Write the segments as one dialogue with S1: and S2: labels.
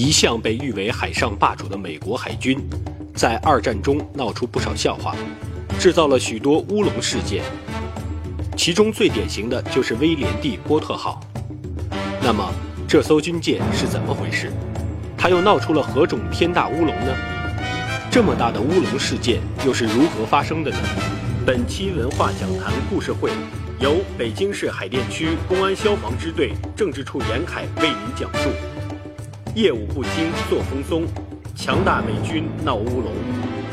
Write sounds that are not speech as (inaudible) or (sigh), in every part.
S1: 一向被誉为海上霸主的美国海军，在二战中闹出不少笑话，制造了许多乌龙事件。其中最典型的就是威廉蒂波特号。那么，这艘军舰是怎么回事？它又闹出了何种天大乌龙呢？这么大的乌龙事件又是如何发生的呢？本期文化讲坛故事会由北京市海淀区公安消防支队政治处严凯为您讲述。业务不精，作风松，强大美军闹乌龙，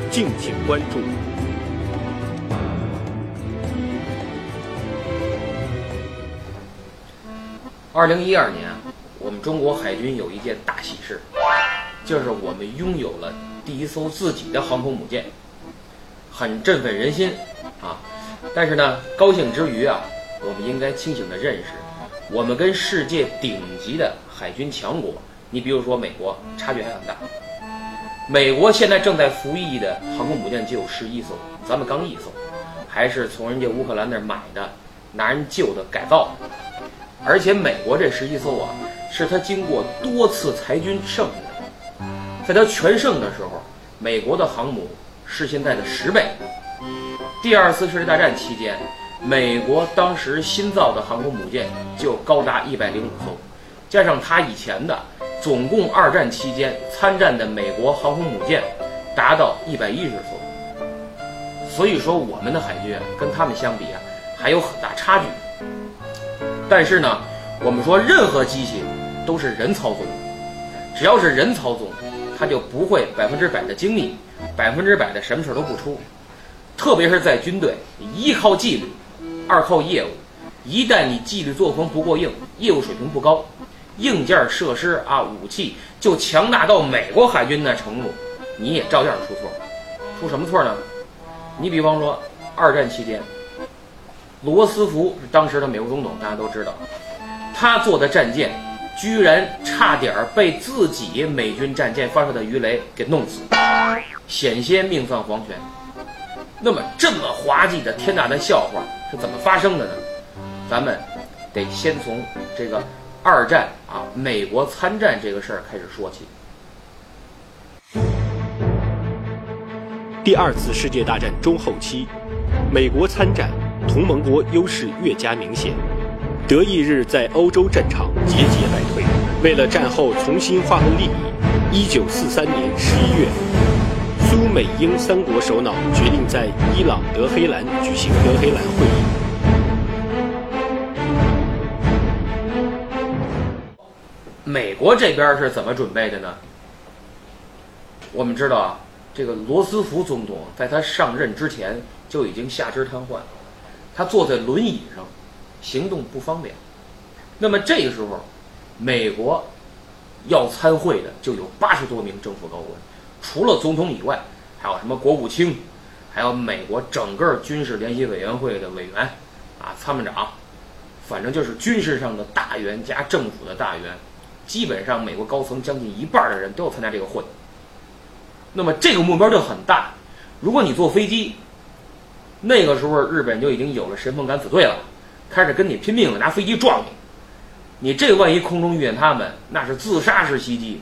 S1: 敬请关注。
S2: 二零一二年，我们中国海军有一件大喜事，就是我们拥有了第一艘自己的航空母舰，很振奋人心啊！但是呢，高兴之余啊，我们应该清醒地认识，我们跟世界顶级的海军强国。你比如说美国，差距还很大。美国现在正在服役的航空母舰就有十一艘，咱们刚一艘，还是从人家乌克兰那买的，拿人旧的改造。而且美国这十一艘啊，是他经过多次裁军剩下的。在他全盛的时候，美国的航母是现在的十倍。第二次世界大战期间，美国当时新造的航空母舰就高达一百零五艘，加上他以前的。总共二战期间参战的美国航空母舰达到一百一十艘，所以说我们的海军跟他们相比啊还有很大差距。但是呢，我们说任何机器都是人操纵，只要是人操纵，它就不会百分之百的精密，百分之百的什么事都不出。特别是在军队，一靠纪律，二靠业务，一旦你纪律作风不过硬，业务水平不高。硬件设施啊，武器就强大到美国海军的程度，你也照样出错。出什么错呢？你比方说，二战期间，罗斯福是当时的美国总统，大家都知道，他坐的战舰居然差点被自己美军战舰发射的鱼雷给弄死，险些命丧黄泉。那么这么滑稽的天大的笑话是怎么发生的呢？咱们得先从这个。二战啊，美国参战这个事儿开始说起。
S1: 第二次世界大战中后期，美国参战，同盟国优势越加明显，德意日在欧洲战场节节败退。为了战后重新划分利益，一九四三年十一月，苏美英三国首脑决定在伊朗德黑兰举行德黑兰会议。
S2: 美国这边是怎么准备的呢？我们知道啊，这个罗斯福总统在他上任之前就已经下肢瘫痪，他坐在轮椅上，行动不方便。那么这个时候，美国要参会的就有八十多名政府高官，除了总统以外，还有什么国务卿，还有美国整个军事联席委员会的委员，啊，参谋长，反正就是军事上的大员加政府的大员。基本上，美国高层将近一半的人都要参加这个会。那么这个目标就很大。如果你坐飞机，那个时候日本就已经有了神风敢死队了，开始跟你拼命了，拿飞机撞你。你这万一空中遇见他们，那是自杀式袭击，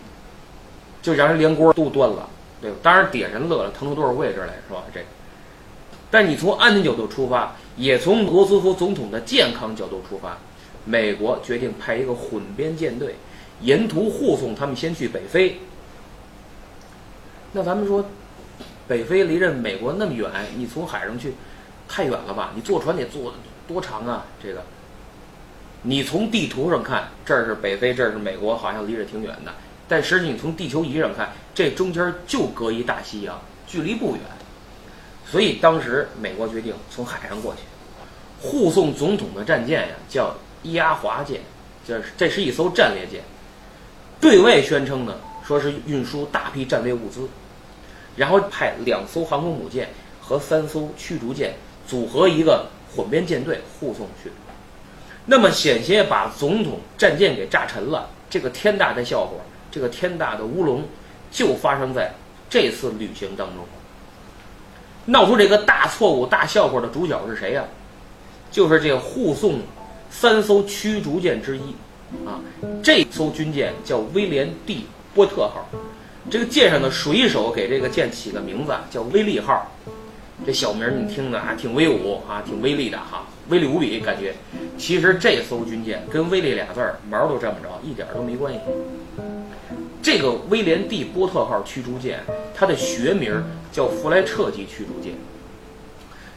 S2: 就让人连锅都端了，对吧？当然，底下人乐了，腾出多少位置来，是吧？这。但你从安全角度出发，也从罗斯福总统的健康角度出发，美国决定派一个混编舰队。沿途护送他们先去北非。那咱们说，北非离着美国那么远，你从海上去，太远了吧？你坐船得坐多长啊？这个，你从地图上看，这是北非，这是美国，好像离着挺远的。但实际你从地球仪上看，这中间就隔一大西洋，距离不远。所以当时美国决定从海上过去，护送总统的战舰呀，叫伊阿华舰，这是这是一艘战列舰。对外宣称呢，说是运输大批战略物资，然后派两艘航空母舰和三艘驱逐舰组合一个混编舰队护送去。那么险些把总统战舰给炸沉了，这个天大的笑话，这个天大的乌龙，就发生在这次旅行当中。闹出这个大错误、大笑话的主角是谁呀？就是这个护送三艘驱逐舰之一。啊，这艘军舰叫威廉蒂波特号。这个舰上的水手给这个舰起个名字叫威利号，这小名你听着还挺威武啊，挺威力的哈，威力无比感觉。其实这艘军舰跟威力俩字儿毛都沾不着，一点都没关系。这个威廉 D 波特号驱逐舰，它的学名叫弗莱彻级驱逐舰。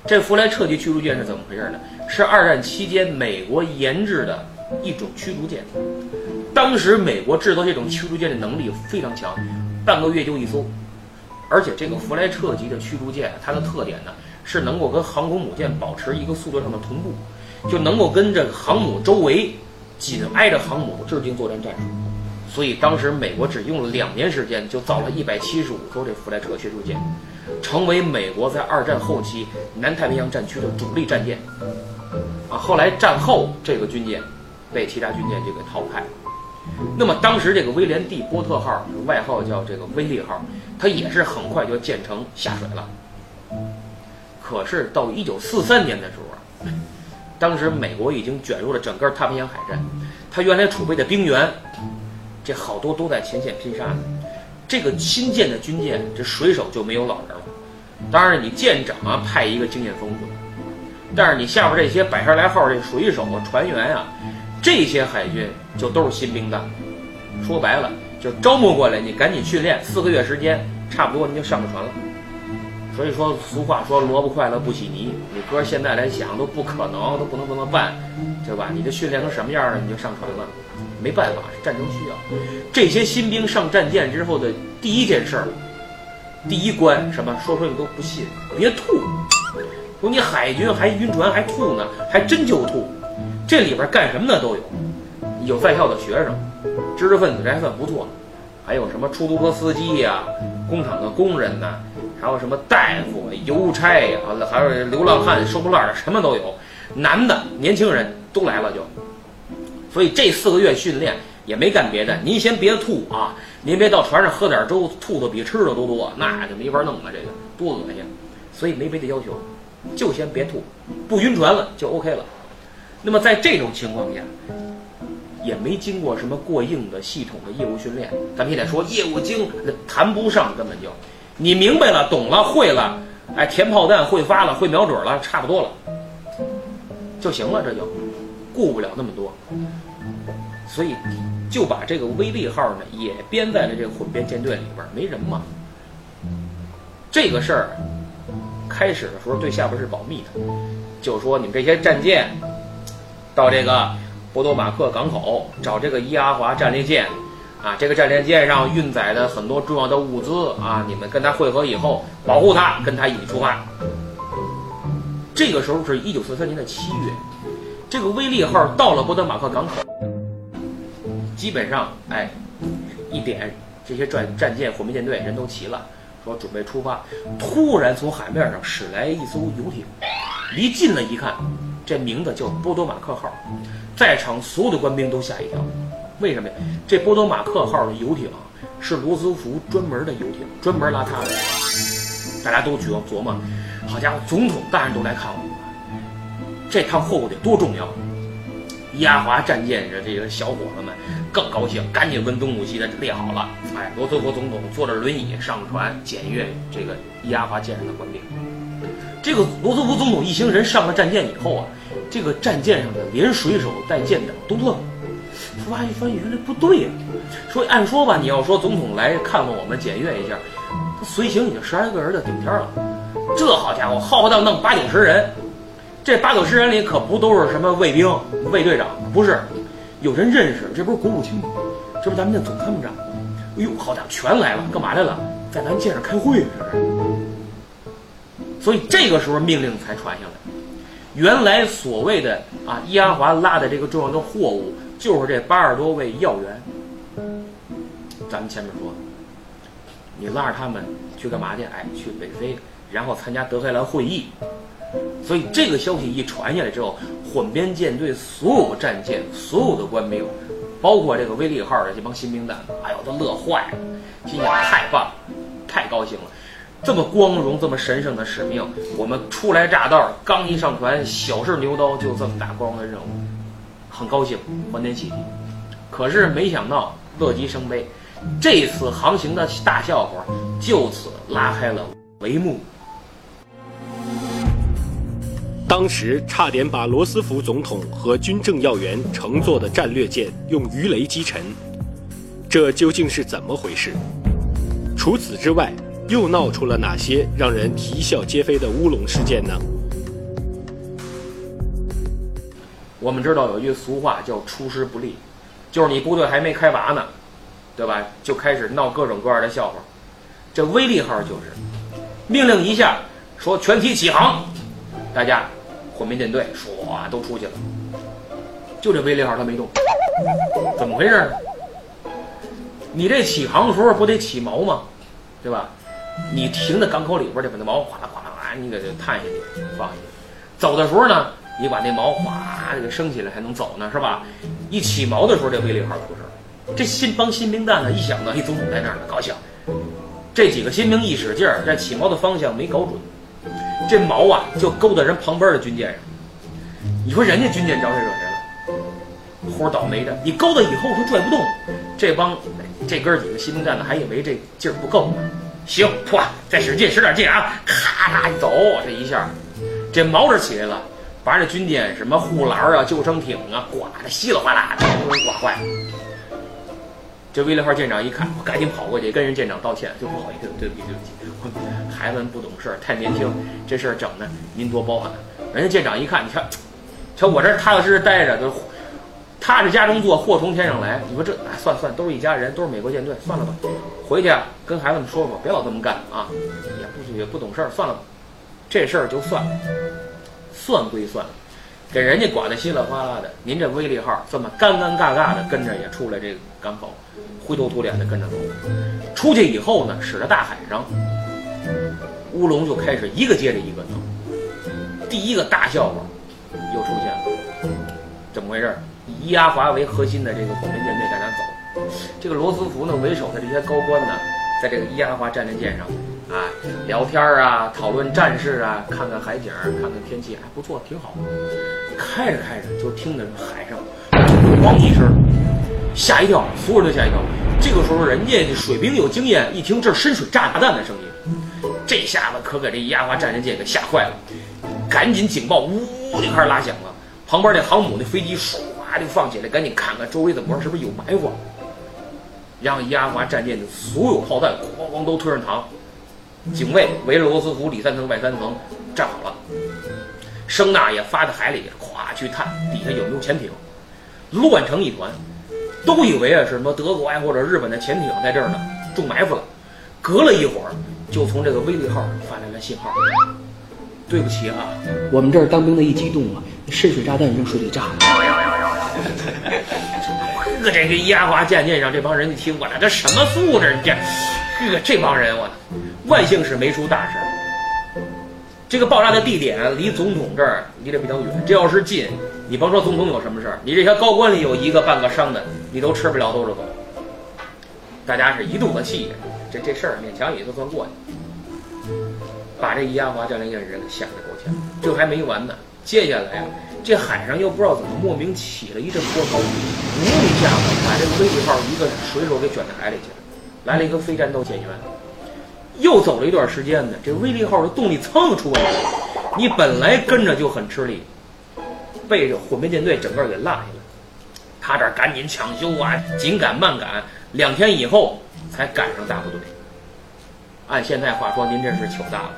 S2: 这弗莱彻级驱逐舰是怎么回事呢？是二战期间美国研制的一种驱逐舰。当时美国制造这种驱逐舰的能力非常强，半个月就一艘。而且这个弗莱彻级的驱逐舰，它的特点呢是能够跟航空母舰保持一个速度上的同步，就能够跟这个航母周围紧挨着航母制定作战战术。所以当时美国只用了两年时间就造了一百七十五艘这弗莱彻驱逐舰，成为美国在二战后期南太平洋战区的主力战舰。啊，后来战后这个军舰被其他军舰就给淘汰了。那么当时这个威廉 D 波特号，外号叫这个威利号，它也是很快就建成下水了。可是到一九四三年的时候，当时美国已经卷入了整个太平洋海战，它原来储备的兵员。这好多都在前线拼杀呢。这个新建的军舰，这水手就没有老人了。当然，你舰长啊派一个经验丰富的，但是你下边这些百十来号这水手啊、船员啊，这些海军就都是新兵蛋。说白了，就招募过来，你赶紧训练，四个月时间，差不多你就上了船了。所以说，俗话说萝卜快乐不洗泥。你哥现在来想都不可能，都不能这么办，对吧？你这训练成什么样了，你就上船了。没办法，战争需要。这些新兵上战舰之后的第一件事儿，第一关什么？说出来你都不信，别吐。说你海军还晕船还吐呢，还真就吐。这里边干什么的都有，有在校的学生，知识分子这还算不错。还有什么出租车司机呀，工厂的工人呐，还有什么大夫、邮差呀，还有流浪汉、收破烂的，什么都有。男的年轻人都来了就。所以这四个月训练也没干别的，您先别吐啊！您别到船上喝点粥，吐的比吃的都多，那就没法弄了，这个多恶心。所以没别的要求，就先别吐，不晕船了就 OK 了。那么在这种情况下，也没经过什么过硬的系统的业务训练，咱们也得说业务精谈不上，根本就你明白了、懂了、会了，哎，填炮弹会发了、会瞄准了，差不多了就行了，这就。顾不了那么多，所以就把这个威力号呢也编在了这个混编舰队里边，没人嘛。这个事儿开始的时候对下边是保密的，就说你们这些战舰到这个波多马克港口找这个伊阿华战列舰啊，这个战列舰上运载的很多重要的物资啊，你们跟他会合以后保护他，跟他一起出发。这个时候是一九四三年的七月。这个威利号到了波德马克港口，基本上，哎，一点这些战战舰、火灭舰队人都齐了，说准备出发。突然从海面上驶来一艘游艇，离近了一看，这名字叫波多马克号。在场所有的官兵都吓一跳，为什么呀？这波多马克号的游艇是罗斯福专门的游艇，专门拉他的。大家都琢琢磨，好家伙，总统大人都来看我。这趟货物得多重要！亚华战舰的这个小伙子们更高兴，赶紧跟东武西的列好了。哎，罗斯福总统坐着轮椅上船检阅这个亚华舰上的官兵。这个罗斯福总统一行人上了战舰以后啊，这个战舰上的连水手带舰长都愣了。发一翻，原来不对呀！说按说吧，你要说总统来看望我们检阅一下，他随行已经十来个人的顶天了。这好家伙，浩浩荡荡八九十人。这八九十人里可不都是什么卫兵、卫队长，不是，有人认识，这不是国务卿，这不咱们的总参谋长吗？哎呦，好家伙，全来了，干嘛来了？在咱舰上开会，这是。所以这个时候命令才传下来。原来所谓的啊，伊阿华拉的这个重要的货物，就是这八十多位要员。咱们前面说，你拉着他们去干嘛去？哎，去北非，然后参加德黑兰会议。所以这个消息一传下来之后，混编舰队所有战舰、所有的官兵，包括这个威利号的这帮新兵蛋，哎呦，都乐坏了，心想太棒了，太高兴了，这么光荣、这么神圣的使命，我们初来乍到，刚一上船，小试牛刀，就这么大光荣的任务，很高兴，欢天喜地。可是没想到，乐极生悲，这次航行的大笑话就此拉开了帷幕。
S1: 当时差点把罗斯福总统和军政要员乘坐的战略舰用鱼雷击沉，这究竟是怎么回事？除此之外，又闹出了哪些让人啼笑皆非的乌龙事件呢？
S2: 我们知道有一句俗话叫“出师不利”，就是你部队还没开拔呢，对吧？就开始闹各种各样的笑话。这威利号就是命令一下，说全体起航，大家。混民舰队唰都出去了，就这威利号它没动，怎么回事呢？你这起航的时候不得起锚吗？对吧？你停在港口里边去，把那锚哗啦哗啦哗，你给它探下去放下去。走的时候呢，你把那锚哗给升起来，还能走呢，是吧？一起锚的时候，这威力号出事儿。这新帮新兵蛋子一想到，一总统在那儿呢，高兴。这几个新兵一使劲儿，这起锚的方向没搞准。这锚啊，就勾在人旁边的军舰上。你说人家军舰招谁惹谁了？活倒霉的。你勾到以后，他拽不动。这帮这哥几个新兵蛋子还以为这劲儿不够呢。行，唰，再使劲，使点劲啊！咔嚓一走，这一下，这锚着起来了，把这军舰什么护栏啊、救生艇啊，刮的稀里哗啦的，都给刮坏了。这威利号舰长一看，我赶紧跑过去跟人舰长道歉，就不好意思，对不起，对不起，孩子们不懂事儿，太年轻，这事儿整的您多包涵。人家舰长一看，你看，瞧我这踏踏实实待着，就踏着家中坐，祸从天上来。你说这，哎，算算，都是一家人，都是美国舰队，算了吧，回去啊跟孩子们说说，别老这么干啊，也不也不懂事儿，算了吧，这事儿就算了，算归算。给人家管得稀里哗啦的，您这威利号这么尴尴尬尬的跟着也出来这个港口，灰头土脸的跟着走。出去以后呢，驶着大海上，乌龙就开始一个接着一个闹。第一个大笑话又出现了，怎么回事？以伊阿华为核心的这个火民舰队在那走，这个罗斯福呢为首的这些高官呢，在这个伊阿华战列舰上。啊，聊天啊，讨论战事啊，看看海景，看看天气，还不错，挺好。开着开着，就听着海上咣一声，吓一跳，所有人都吓一跳。这个时候，人家水兵有经验，一听这是深水炸弹的声音，这下子可给这伊阿华战列舰给吓坏了，赶紧警报呜就开始拉响了。旁边那航母那飞机唰就放起来，赶紧看看周围怎么着，是不是有埋伏？让亚华战舰的所有炮弹哐哐都推上膛。警卫围着罗斯福里三层外三层站好了，声呐也发到海里，咵去探底下有没有潜艇，乱成一团，都以为啊是什么德国呀或者日本的潜艇在这儿呢，中埋伏了。隔了一会儿，就从这个威利号发来了信号：“对不起啊，我们这儿当兵的一激动啊，深水炸弹扔水里炸了。” (laughs) 这个压华舰舰上这帮人一听，我这这什么素质？这，呵，这帮人我。万幸是没出大事。这个爆炸的地点离总统这儿离得比较远，这要是近，你甭说总统有什么事儿，你这些高官里有一个半个伤的，你都吃不了兜着走。大家是一肚子气，这这事儿勉强也就算过去，把这伊阿华战列舰人吓得够呛。这还没完呢，接下来呀，这海上又不知道怎么莫名起了一阵波涛，呜一下子把这个威利号一个水手给卷到海里去了，来了一个非战斗舰员。又走了一段时间呢，这威利号的动力蹭出问题了。你本来跟着就很吃力，被这混编舰队整个给落下了。他这赶紧抢修啊，紧赶慢赶，两天以后才赶上大部队。按现在话说，您这是糗大了，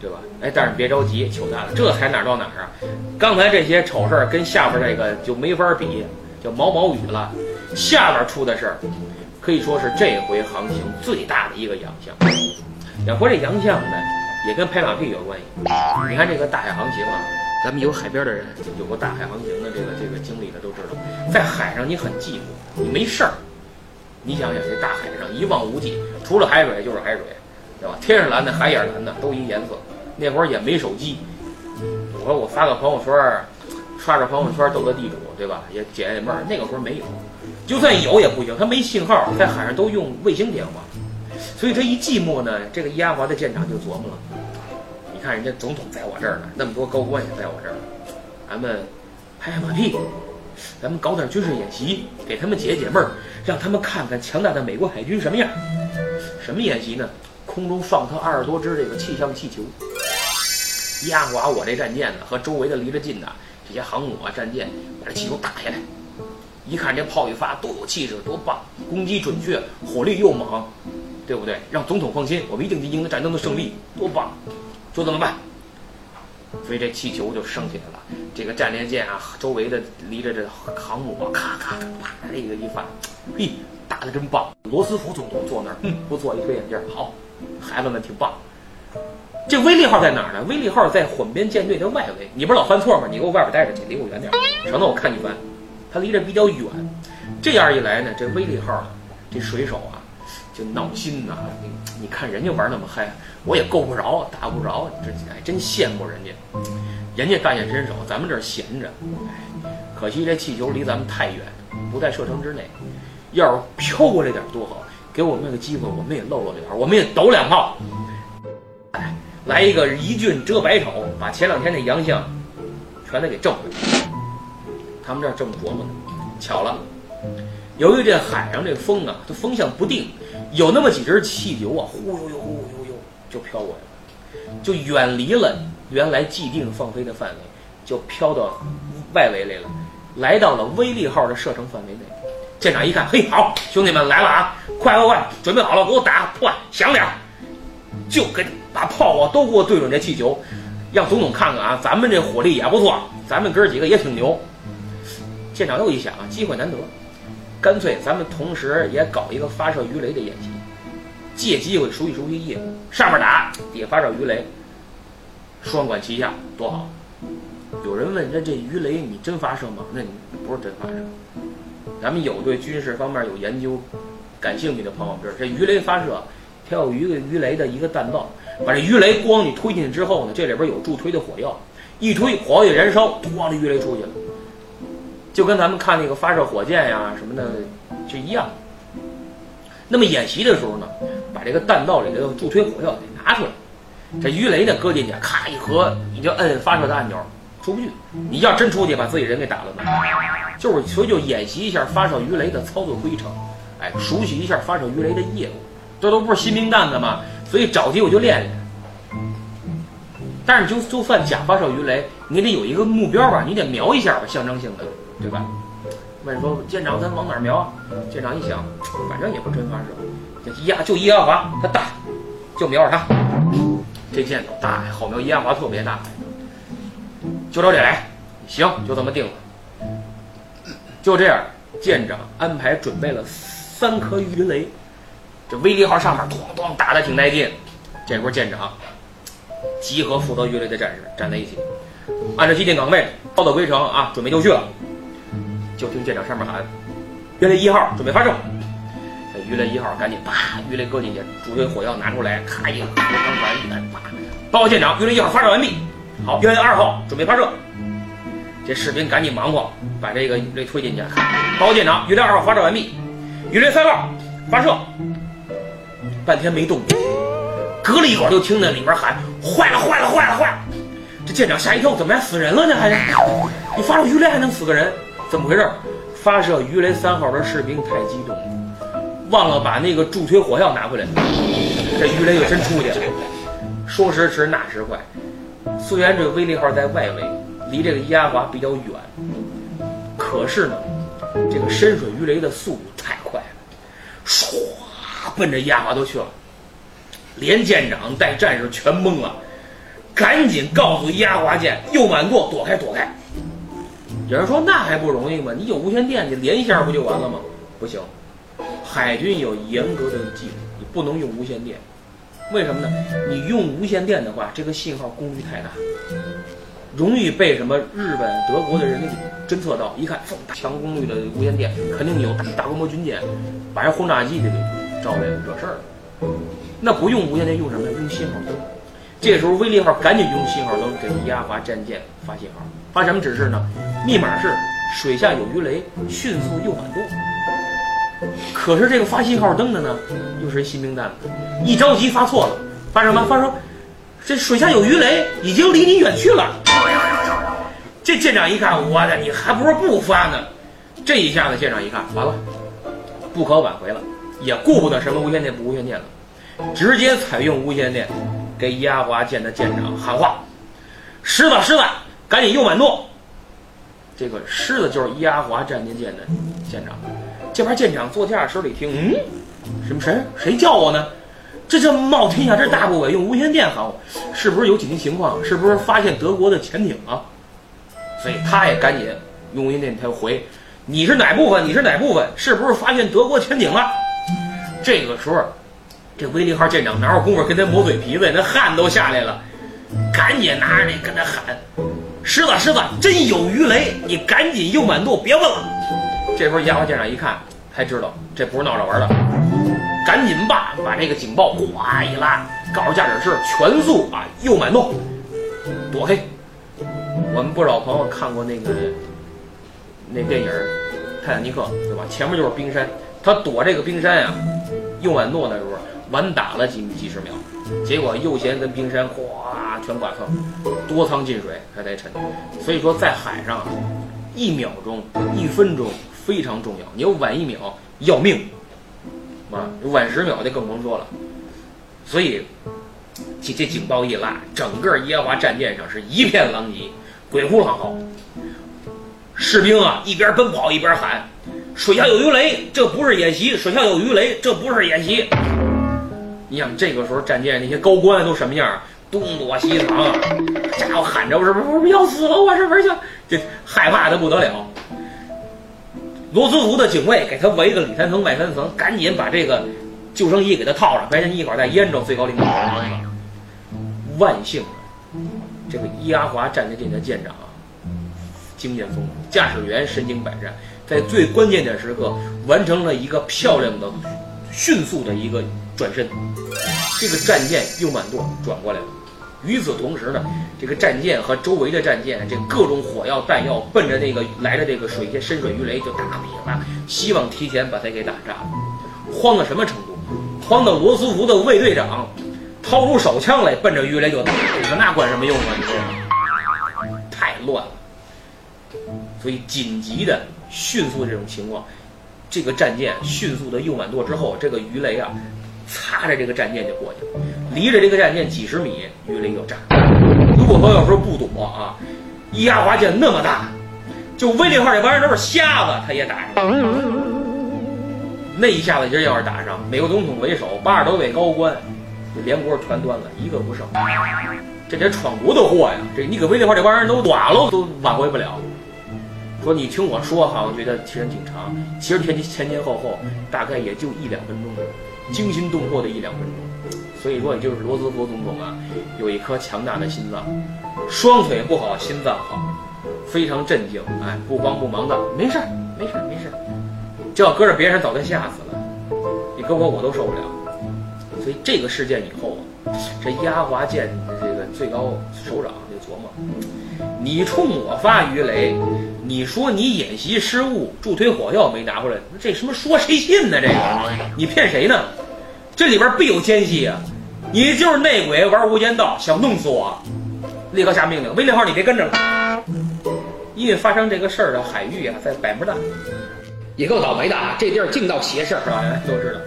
S2: 对吧？哎，但是别着急，糗大了，这才哪儿到哪儿啊？刚才这些丑事儿跟下边那个就没法比，叫毛毛雨了。下边出的事儿。可以说是这回航行最大的一个洋相。要说这洋相呢，也跟拍马屁有关系。你看这个大海航行啊，咱们有海边的人，有过大海航行的这个这个经历的都知道，在海上你很寂寞，你没事儿。你想想，这大海上一望无际，除了海水就是海水，对吧？天上蓝的，海也蓝的，都一颜色。那会儿也没手机，我说我发个朋友圈，刷刷朋友圈斗个地主，对吧？也解解闷儿。那个时候没有。就算有也不行，他没信号，在海上都用卫星电话，所以他一寂寞呢，这个伊阿华的舰长就琢磨了：你看人家总统在我这儿呢，那么多高官也在我这儿，咱们拍拍马屁，咱们搞点军事演习，给他们解解闷儿，让他们看看强大的美国海军什么样。什么演习呢？空中放他二十多只这个气象气球，压垮我这战舰呢和周围的离着近的这些航母啊战舰，把这气球打下来。一看这炮一发，多有气势，多棒！攻击准确，火力又猛，对不对？让总统放心，我们一定赢得战争的胜利，多棒！就这么办？所以这气球就升起来了。这个战列舰啊，周围的离着这航母啊，咔咔咔啪，这个一发，嘿，打的真棒！罗斯福总统坐那儿，嗯，不错，一推眼镜，好，孩子们挺棒。这威利号在哪儿呢？威利号在混编舰队的外围。你不是老犯错吗？你给我外边待着去，离我远点，省得我看你翻。它离这比较远，这样一来呢，这威利号这水手啊就闹心呐。你看人家玩那么嗨，我也够不着，打不着，这还真羡慕人家。人家大显身手，咱们这儿闲着。哎，可惜这气球离咱们太远，不在射程之内。要是飘过来点多好，给我们个机会，我们也露露脸，我们也抖两炮。来一个一俊遮百丑，把前两天那洋相全得给挣回来。他们这儿正琢磨呢，巧了，由于这海上这风啊，它风向不定，有那么几只气球啊，呼悠悠呼悠悠就飘过来了，就远离了原来既定放飞的范围，就飘到外围来了，来到了威利号的射程范围内。舰长一看，嘿，好，兄弟们来了啊，快快快，准备好了，给我打，快响点，就跟把炮啊都给我对准这气球，让总统看看啊，咱们这火力也不错，咱们哥几个也挺牛。舰长又一想啊，机会难得，干脆咱们同时也搞一个发射鱼雷的演习，借机会熟悉熟悉业务。上面打，底下发射鱼雷，双管齐下，多好！有人问，那这鱼雷你真发射吗？那你不是真发射。咱们有对军事方面有研究、感兴趣的朋友知道，这鱼雷发射，它有一个鱼雷的一个弹道，把这鱼雷光你推进去之后呢，这里边有助推的火药，一推火药一燃烧，咣，这鱼雷出去了。就跟咱们看那个发射火箭呀什么的就一样。那么演习的时候呢，把这个弹道里的助推火药给拿出来，这鱼雷呢搁进去，咔一合，你就摁发射的按钮，出不去。你要真出去，把自己人给打了呢。就是所以就演习一下发射鱼雷的操作规程，哎，熟悉一下发射鱼雷的业务。这都不是新兵蛋子嘛，所以找机会就练练。但是就就算假发射鱼雷，你得有一个目标吧，你得瞄一下吧，象征性的。对吧？问说舰长，咱往哪儿瞄？舰长一想，反正也不真发射，一压就一压滑，它大，就瞄着它。这箭头大，好瞄，一压滑特别大，就照这来。行，就这么定了。就这样，舰长安排准备了三颗鱼雷，这威利号上面咣咣打的挺带劲。这会儿舰长集合负责鱼雷的战士站在一起，按照既定岗位，操作规程啊，准备就绪了。就听舰长上面喊：“鱼雷一号准备发射。”这鱼雷一号赶紧啪，鱼雷搁进去，主推火药拿出来，咔一，刚完一来，啪！报告舰长，鱼雷一号发射完毕。好，鱼雷二号准备发射。这士兵赶紧忙活，把这个鱼雷推进去。报告舰长，鱼雷二号发射完毕。鱼雷三号发射。半天没动，隔了一会儿就听那里边喊：“坏了，坏了，坏了，坏了！”这舰长吓一跳，怎么还死人了呢？还你发射鱼雷还能死个人？怎么回事？发射鱼雷三号的士兵太激动，忘了把那个助推火药拿回来，这鱼雷就真出去了。说时迟，那时快，虽然这个威力号在外围，离这个伊阿华比较远，可是呢，这个深水鱼雷的速度太快了，唰，奔着伊阿华都去了，连舰长带战士全懵了，赶紧告诉伊阿华舰右满舵躲开，躲开。有人说那还不容易吗？你有无线电，你连一下不就完了吗？不行，海军有严格的纪律，你不能用无线电。为什么呢？你用无线电的话，这个信号功率太大，容易被什么日本、德国的人给侦测到。一看，强功率的无线电，肯定有大规模军舰，把人轰炸机给招来惹事儿了。那不用无线电，用什么？用信号灯。这时候，威利号赶紧用信号灯给压华战舰发信号，发什么指示呢？密码是水下有鱼雷，迅速右满舵。可是这个发信号灯的呢，又是一新兵蛋子，一着急发错了，发什么？发说这水下有鱼雷，已经离你远去了。这舰长一看，我的，你还不如不发呢。这一下子，舰长一看，完了，不可挽回了，也顾不得什么无线电不无线电了，直接采用无线电给压华舰的舰长喊话：“狮子，狮子，赶紧右满舵。”这个狮子就是压华战舰舰的舰长。这边舰长坐驾驶室里听，嗯，什么谁谁叫我呢？这叫冒天下之大不韪，用无线电喊我，是不是有紧急情况？是不是发现德国的潜艇啊？所以他也赶紧用无线电他回。你是哪部分？你是哪部分？是不是发现德国潜艇了？这个时候，这威利号舰长哪有功夫跟他磨嘴皮子？那汗都下来了，赶紧拿着那跟他喊：“狮子，狮子，真有鱼雷！你赶紧右满舵，别问了。”这时候压华舰长一看，才知道这不是闹着玩的，赶紧吧，把这个警报哗一拉，告诉驾驶室全速啊右满舵，躲开。我们不少朋友看过那个那电影《泰坦尼克》，对吧？前面就是冰山，他躲这个冰山呀，右满舵的时候晚打了几几十秒，结果右舷跟冰山哗全剐蹭，多舱进水还得沉。所以说在海上，一秒钟、一分钟非常重要，你要晚一秒要命，啊，晚十秒就更甭说了。所以这这警报一拉，整个耶和华战舰上是一片狼藉。鬼哭狼嚎，士兵啊一边奔跑一边喊：“水下有鱼雷，这不是演习！水下有鱼雷，这不是演习！”你想这个时候战舰那些高官都什么样？东躲西藏，家伙喊着：“我是不是要死了？我是不是就这害怕的不得了？”罗斯福的警卫给他围个里三层外三层，赶紧把这个救生衣给他套上，白天一会儿再淹着最高领导人。万幸。这个伊阿华战舰的舰长，经验丰富，驾驶员身经百战，在最关键的时刻完成了一个漂亮的、迅速的一个转身，这个战舰右满舵转过来了。与此同时呢，这个战舰和周围的战舰，这各种火药弹药奔着那个来的这个水下深水鱼雷就打起来，希望提前把它给打炸了。慌到什么程度？慌到罗斯福的卫队长。掏出手枪来，奔着鱼雷就打，你说那管什么用啊？你说太乱了。所以紧急的、迅速这种情况，这个战舰迅速的右满舵之后，这个鱼雷啊，擦着这个战舰就过去了，离着这个战舰几十米，鱼雷就炸。如果说要说不躲啊，伊阿华舰那么大，就威利号这帮人都是瞎子，他也打上。那一下子今儿要是打上，美国总统为首，八十多位高官。这连锅全端了，一个不剩。这得闯国的祸呀！这你搁威利号这帮人都短了，都挽回不了。说你听我说哈，我觉得时间挺长，其实前前前后后大概也就一两分钟，惊心动魄的一两分钟。所以说，也就是罗斯福总统啊，有一颗强大的心脏，双腿不好，心脏好，非常镇静，哎，不慌不忙的，没事儿，没事儿，没事儿。这要搁着别人，早该吓死了。你搁我，我都受不了。所以这个事件以后啊，这压华舰这个最高首长就琢磨：你冲我发鱼雷，你说你演习失误，助推火药没拿回来，这什么说谁信呢？这个你骗谁呢？这里边必有奸细啊！你就是内鬼玩无间道，想弄死我！立刻下命令，威利号你别跟着了，因为发生这个事儿的海域啊，在百慕大，也够倒霉的啊！这地儿净闹邪事儿，是吧？都知道。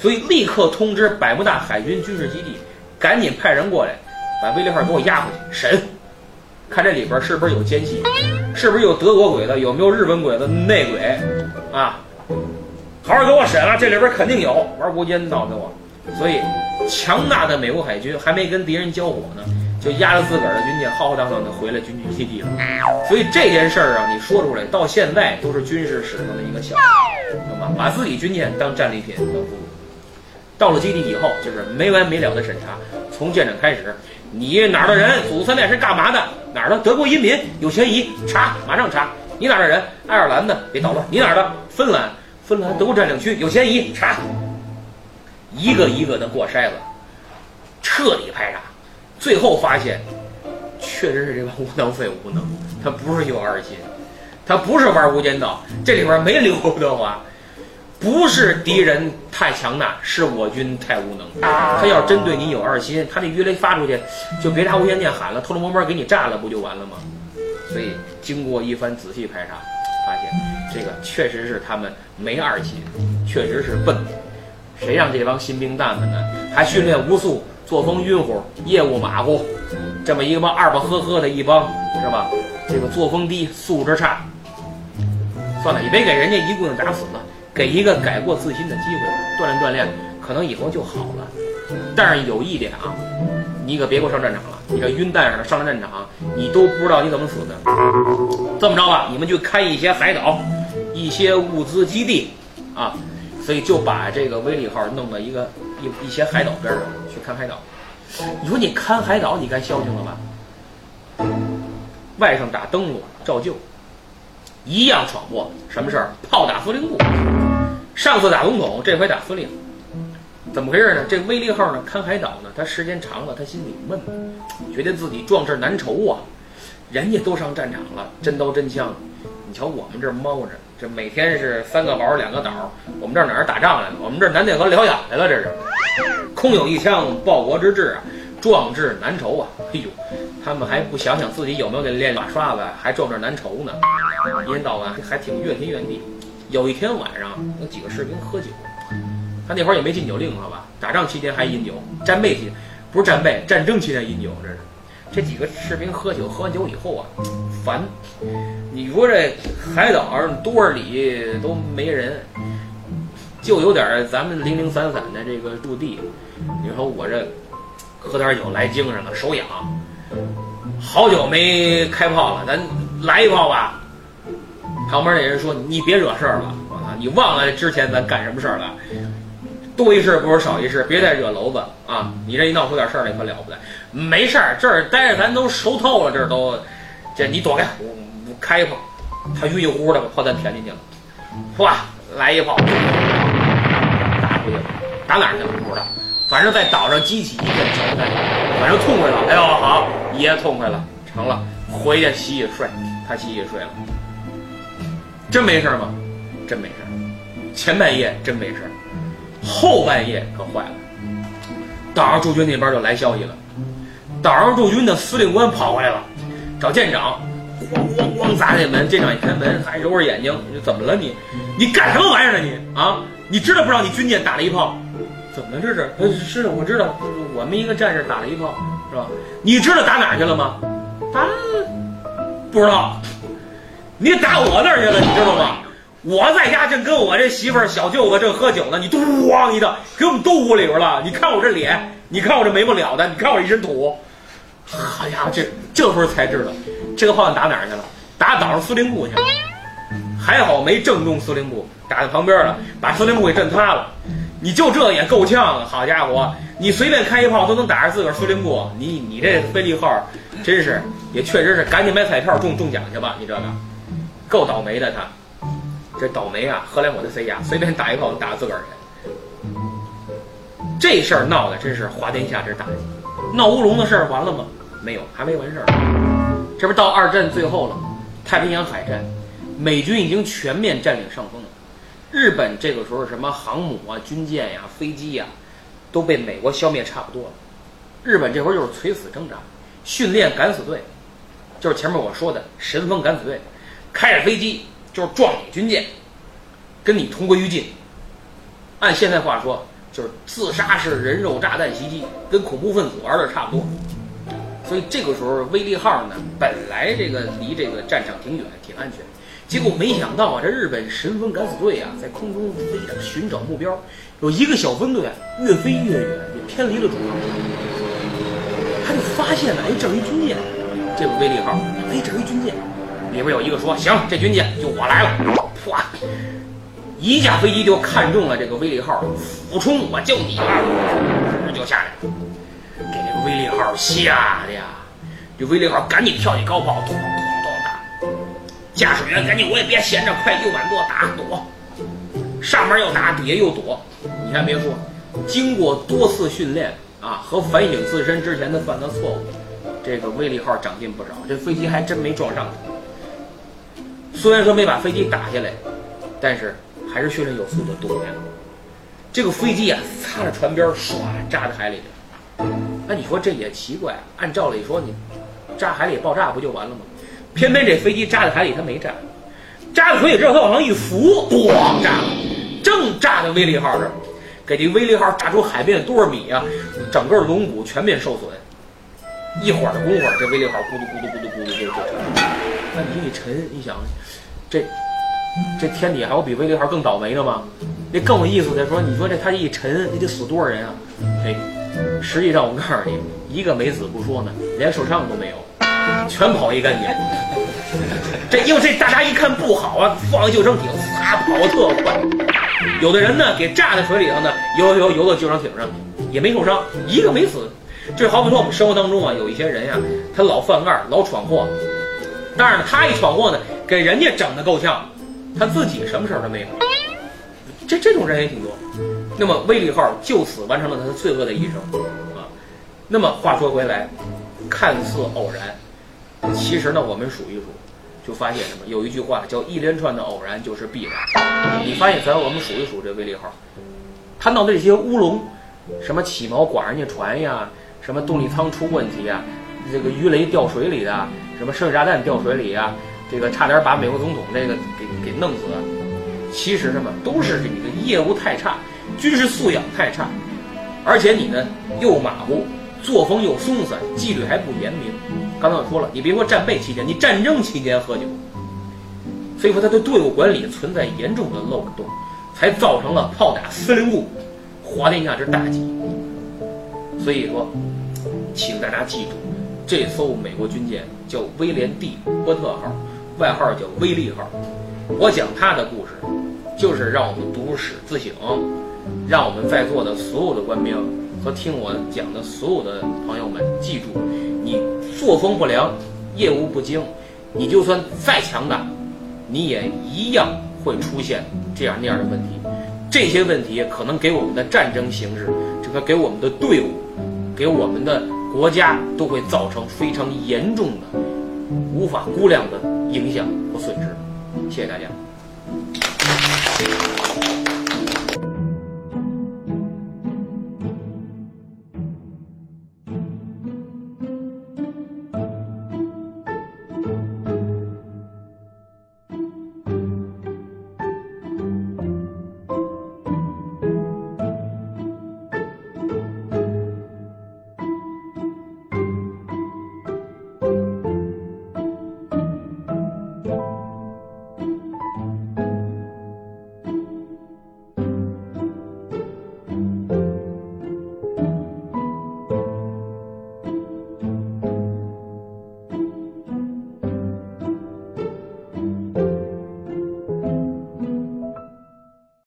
S2: 所以立刻通知百慕大海军军事基地，赶紧派人过来，把威利号给我押回去审，看这里边是不是有奸细，是不是有德国鬼子，有没有日本鬼子内鬼，啊，好好给我审了，这里边肯定有玩无间道的我。所以强大的美国海军还没跟敌人交火呢，就押着自个儿的军舰浩浩荡荡的回了军区基地了。所以这件事儿啊，你说出来到现在都是军事史上的一个笑话，懂吗？把自己军舰当战利品当俘虏。到了基地以后，就是没完没了的审查，从舰长开始，你哪儿的人，祖三代是干嘛的？哪儿的德国移民有嫌疑，查，马上查。你哪儿的人？爱尔兰的，别捣乱。你哪儿的？芬兰，芬兰德国占领区有嫌疑，查。一个一个的过筛子，彻底排查，最后发现，确实是这帮无能废物无能，他不是有二心，他不是玩无间道，这里边没刘德华。不是敌人太强大，是我军太无能。他要真对你有二心，他那鱼雷发出去，就别拿无线电喊了，偷偷摸摸给你炸了，不就完了吗？所以。经过一番仔细排查，发现这个确实是他们没二心，确实是笨。谁让这帮新兵蛋子呢？还训练无素，作风晕乎，业务马虎，这么一帮二吧呵呵的一帮，是吧？这个作风低，素质差。算了，也别给人家一棍子打死了，给一个改过自新的机会，锻炼锻炼，可能以后就好了。但是有一点啊，你可别给我上战场了，你这晕蛋似的上了战场，你都不知道你怎么死的。这么着吧，你们去开一些海岛，一些物资基地，啊。所以就把这个威利号弄到一个一一些海岛边上去看海岛。你说你看海岛，你该消停了吧？外甥打灯笼照旧，一样闯祸。什么事儿？炮打司令部。上次打总统，这回打司令。怎么回事呢？这威利号呢，看海岛呢，他时间长了，他心里闷，觉得自己壮志难酬啊。人家都上战场了，真刀真枪，你瞧我们这猫着。这每天是三个堡两个岛，我们这哪儿打仗来了？我们这南戴河疗养来了，这是空有一腔报国之志啊，壮志难酬啊！哎呦，他们还不想想自己有没有给练马刷子，还壮志难酬呢，一天到晚还挺怨天怨地。有一天晚上，有几个士兵喝酒，他那会儿也没禁酒令，好吧？打仗期间还饮酒，战备期不是战备，战争期间饮酒，这是。这几个士兵喝酒，喝完酒以后啊，烦。你说这海岛上多少里都没人，就有点咱们零零散散的这个驻地。你说我这喝点酒来精神了，手痒，好久没开炮了，咱来一炮吧。旁边那人说：“你别惹事儿了，我操，你忘了之前咱干什么事儿了？多一事不如少一事，别再惹娄子啊！你这一闹出点事儿来可了不得。没事儿，这儿待着咱都熟透了，这儿都，这你躲开。”开一炮，他晕乎乎的把炮弹填进去了，哗，来一炮，打出去了，打哪儿去了不知道，反正在岛上激起一片尘埃，反正痛快了。哎呦，好，爷痛快了，成了，回去洗洗睡，他洗洗睡了，真没事吗？真没事前半夜真没事后半夜可坏了，岛上驻军那边就来消息了，岛上驻军的司令官跑过来了，找舰长。咣咣咣砸这门，舰长一开门还揉着眼睛，你怎么了你？你干什么玩意儿呢你啊？你知道不知道你军舰打了一炮？怎么了这是？呃，是的，我知道，我们一个战士打了一炮，是吧？你知道打哪去了吗？打不知道，你打我那儿去了，你知道吗？我在家正跟我这媳妇儿小舅子正喝酒呢，你咣一的给我们都屋里边了。你看我这脸，你看我这没不了的，你看我一身土。好家伙，这这时候才知道。这个炮弹打哪儿去了？打岛上司令部去了。还好没正中司令部，打在旁边了，把司令部给震塌了。你就这也够呛啊！好家伙，你随便开一炮都能打着自个儿司令部。你你这飞利号，真是也确实是赶紧买彩票中中奖去吧！你这个够倒霉的他，这倒霉啊！荷兰我的 C 呀，随便打一炮打自个儿去。这事儿闹的真是滑天下之大稽。闹乌龙的事儿完了吗？没有，还没完事儿。这不到二战最后了，太平洋海战，美军已经全面占领上风了。日本这个时候什么航母啊、军舰呀、飞机呀，都被美国消灭差不多了。日本这会儿就是垂死挣扎，训练敢死队，就是前面我说的神风敢死队，开着飞机就是撞你军舰，跟你同归于尽。按现在话说，就是自杀式人肉炸弹袭击，跟恐怖分子玩的差不多。所以这个时候，威利号呢，本来这个离这个战场挺远，挺安全。结果没想到啊，这日本神风敢死队啊，在空中飞着寻找目标，有一个小分队越飞越远，也偏离了主航。他就发现了，哎，这儿一军舰，这个威利号，哎，这儿一军舰，里边有一个说，行，这军舰就我来了，唰，一架飞机就看中了这个威利号，俯冲，我就你了，就下来了。给这威利号吓的呀！这威利号赶紧跳起高炮，咚咚咚打。驾驶员赶紧，我也别闲着，快右转舵打躲。上面要打，底下又躲。你还别说，经过多次训练啊和反省自身之前的犯的错误，这个威利号长进不少。这飞机还真没撞上虽然说没把飞机打下来，但是还是训练有素的躲呀。这个飞机啊，擦着船边唰扎在海里。那你说这也奇怪，按照理说你扎海里爆炸不就完了吗？偏偏这飞机扎在海里，它没炸，扎在水里之后，它往上一浮，咣炸了，正炸在威利号这儿，给这威利号炸出海面多少米啊？整个龙骨全面受损。一会儿的功夫，这威利号咕嘟咕嘟咕嘟咕嘟就就沉。那你一沉，你想，这这天底还有比威利号更倒霉的吗？那更有意思的说，你说这他一沉，你得死多少人啊？哎，实际上我告诉你，一个没死不说呢，连受伤都没有，全跑一干净。(laughs) 这因为这大家一看不好啊，放救生艇，撒跑特快。有的人呢给炸在水里头呢，游游游到救生艇上，也没受伤，一个没死。这好比说我们生活当中啊，有一些人呀，他老犯案，老闯祸，但是呢，他一闯祸呢，给人家整的够呛，他自己什么事儿都没有。这这种人也挺多。那么威利号就此完成了他的罪恶的一生啊。那么话说回来，看似偶然，其实呢，我们数一数，就发现什么？有一句话叫“一连串的偶然就是必然”。你发现，咱我们数一数这威利号，他闹的这些乌龙，什么起锚刮人家船呀？什么动力舱出问题啊？这个鱼雷掉水里的，什么射炸弹掉水里啊？这个差点把美国总统这个给给弄死。其实什么都是你的业务太差，军事素养太差，而且你呢又马虎，作风又松散，纪律还不严明。刚才我说了，你别说战备期间，你战争期间喝酒，所以说他的队伍管理存在严重的漏洞，才造成了炮打司令部，滑天下之大稽。所以说。请大家记住，这艘美国军舰叫威廉 D 波特号，外号叫威利号。我讲它的故事，就是让我们读史自省，让我们在座的所有的官兵和听我讲的所有的朋友们记住：你作风不良，业务不精，你就算再强大，你也一样会出现这样那样的问题。这些问题可能给我们的战争形势，这个给我们的队伍，给我们的。国家都会造成非常严重的、无法估量的影响和损失。谢谢大家。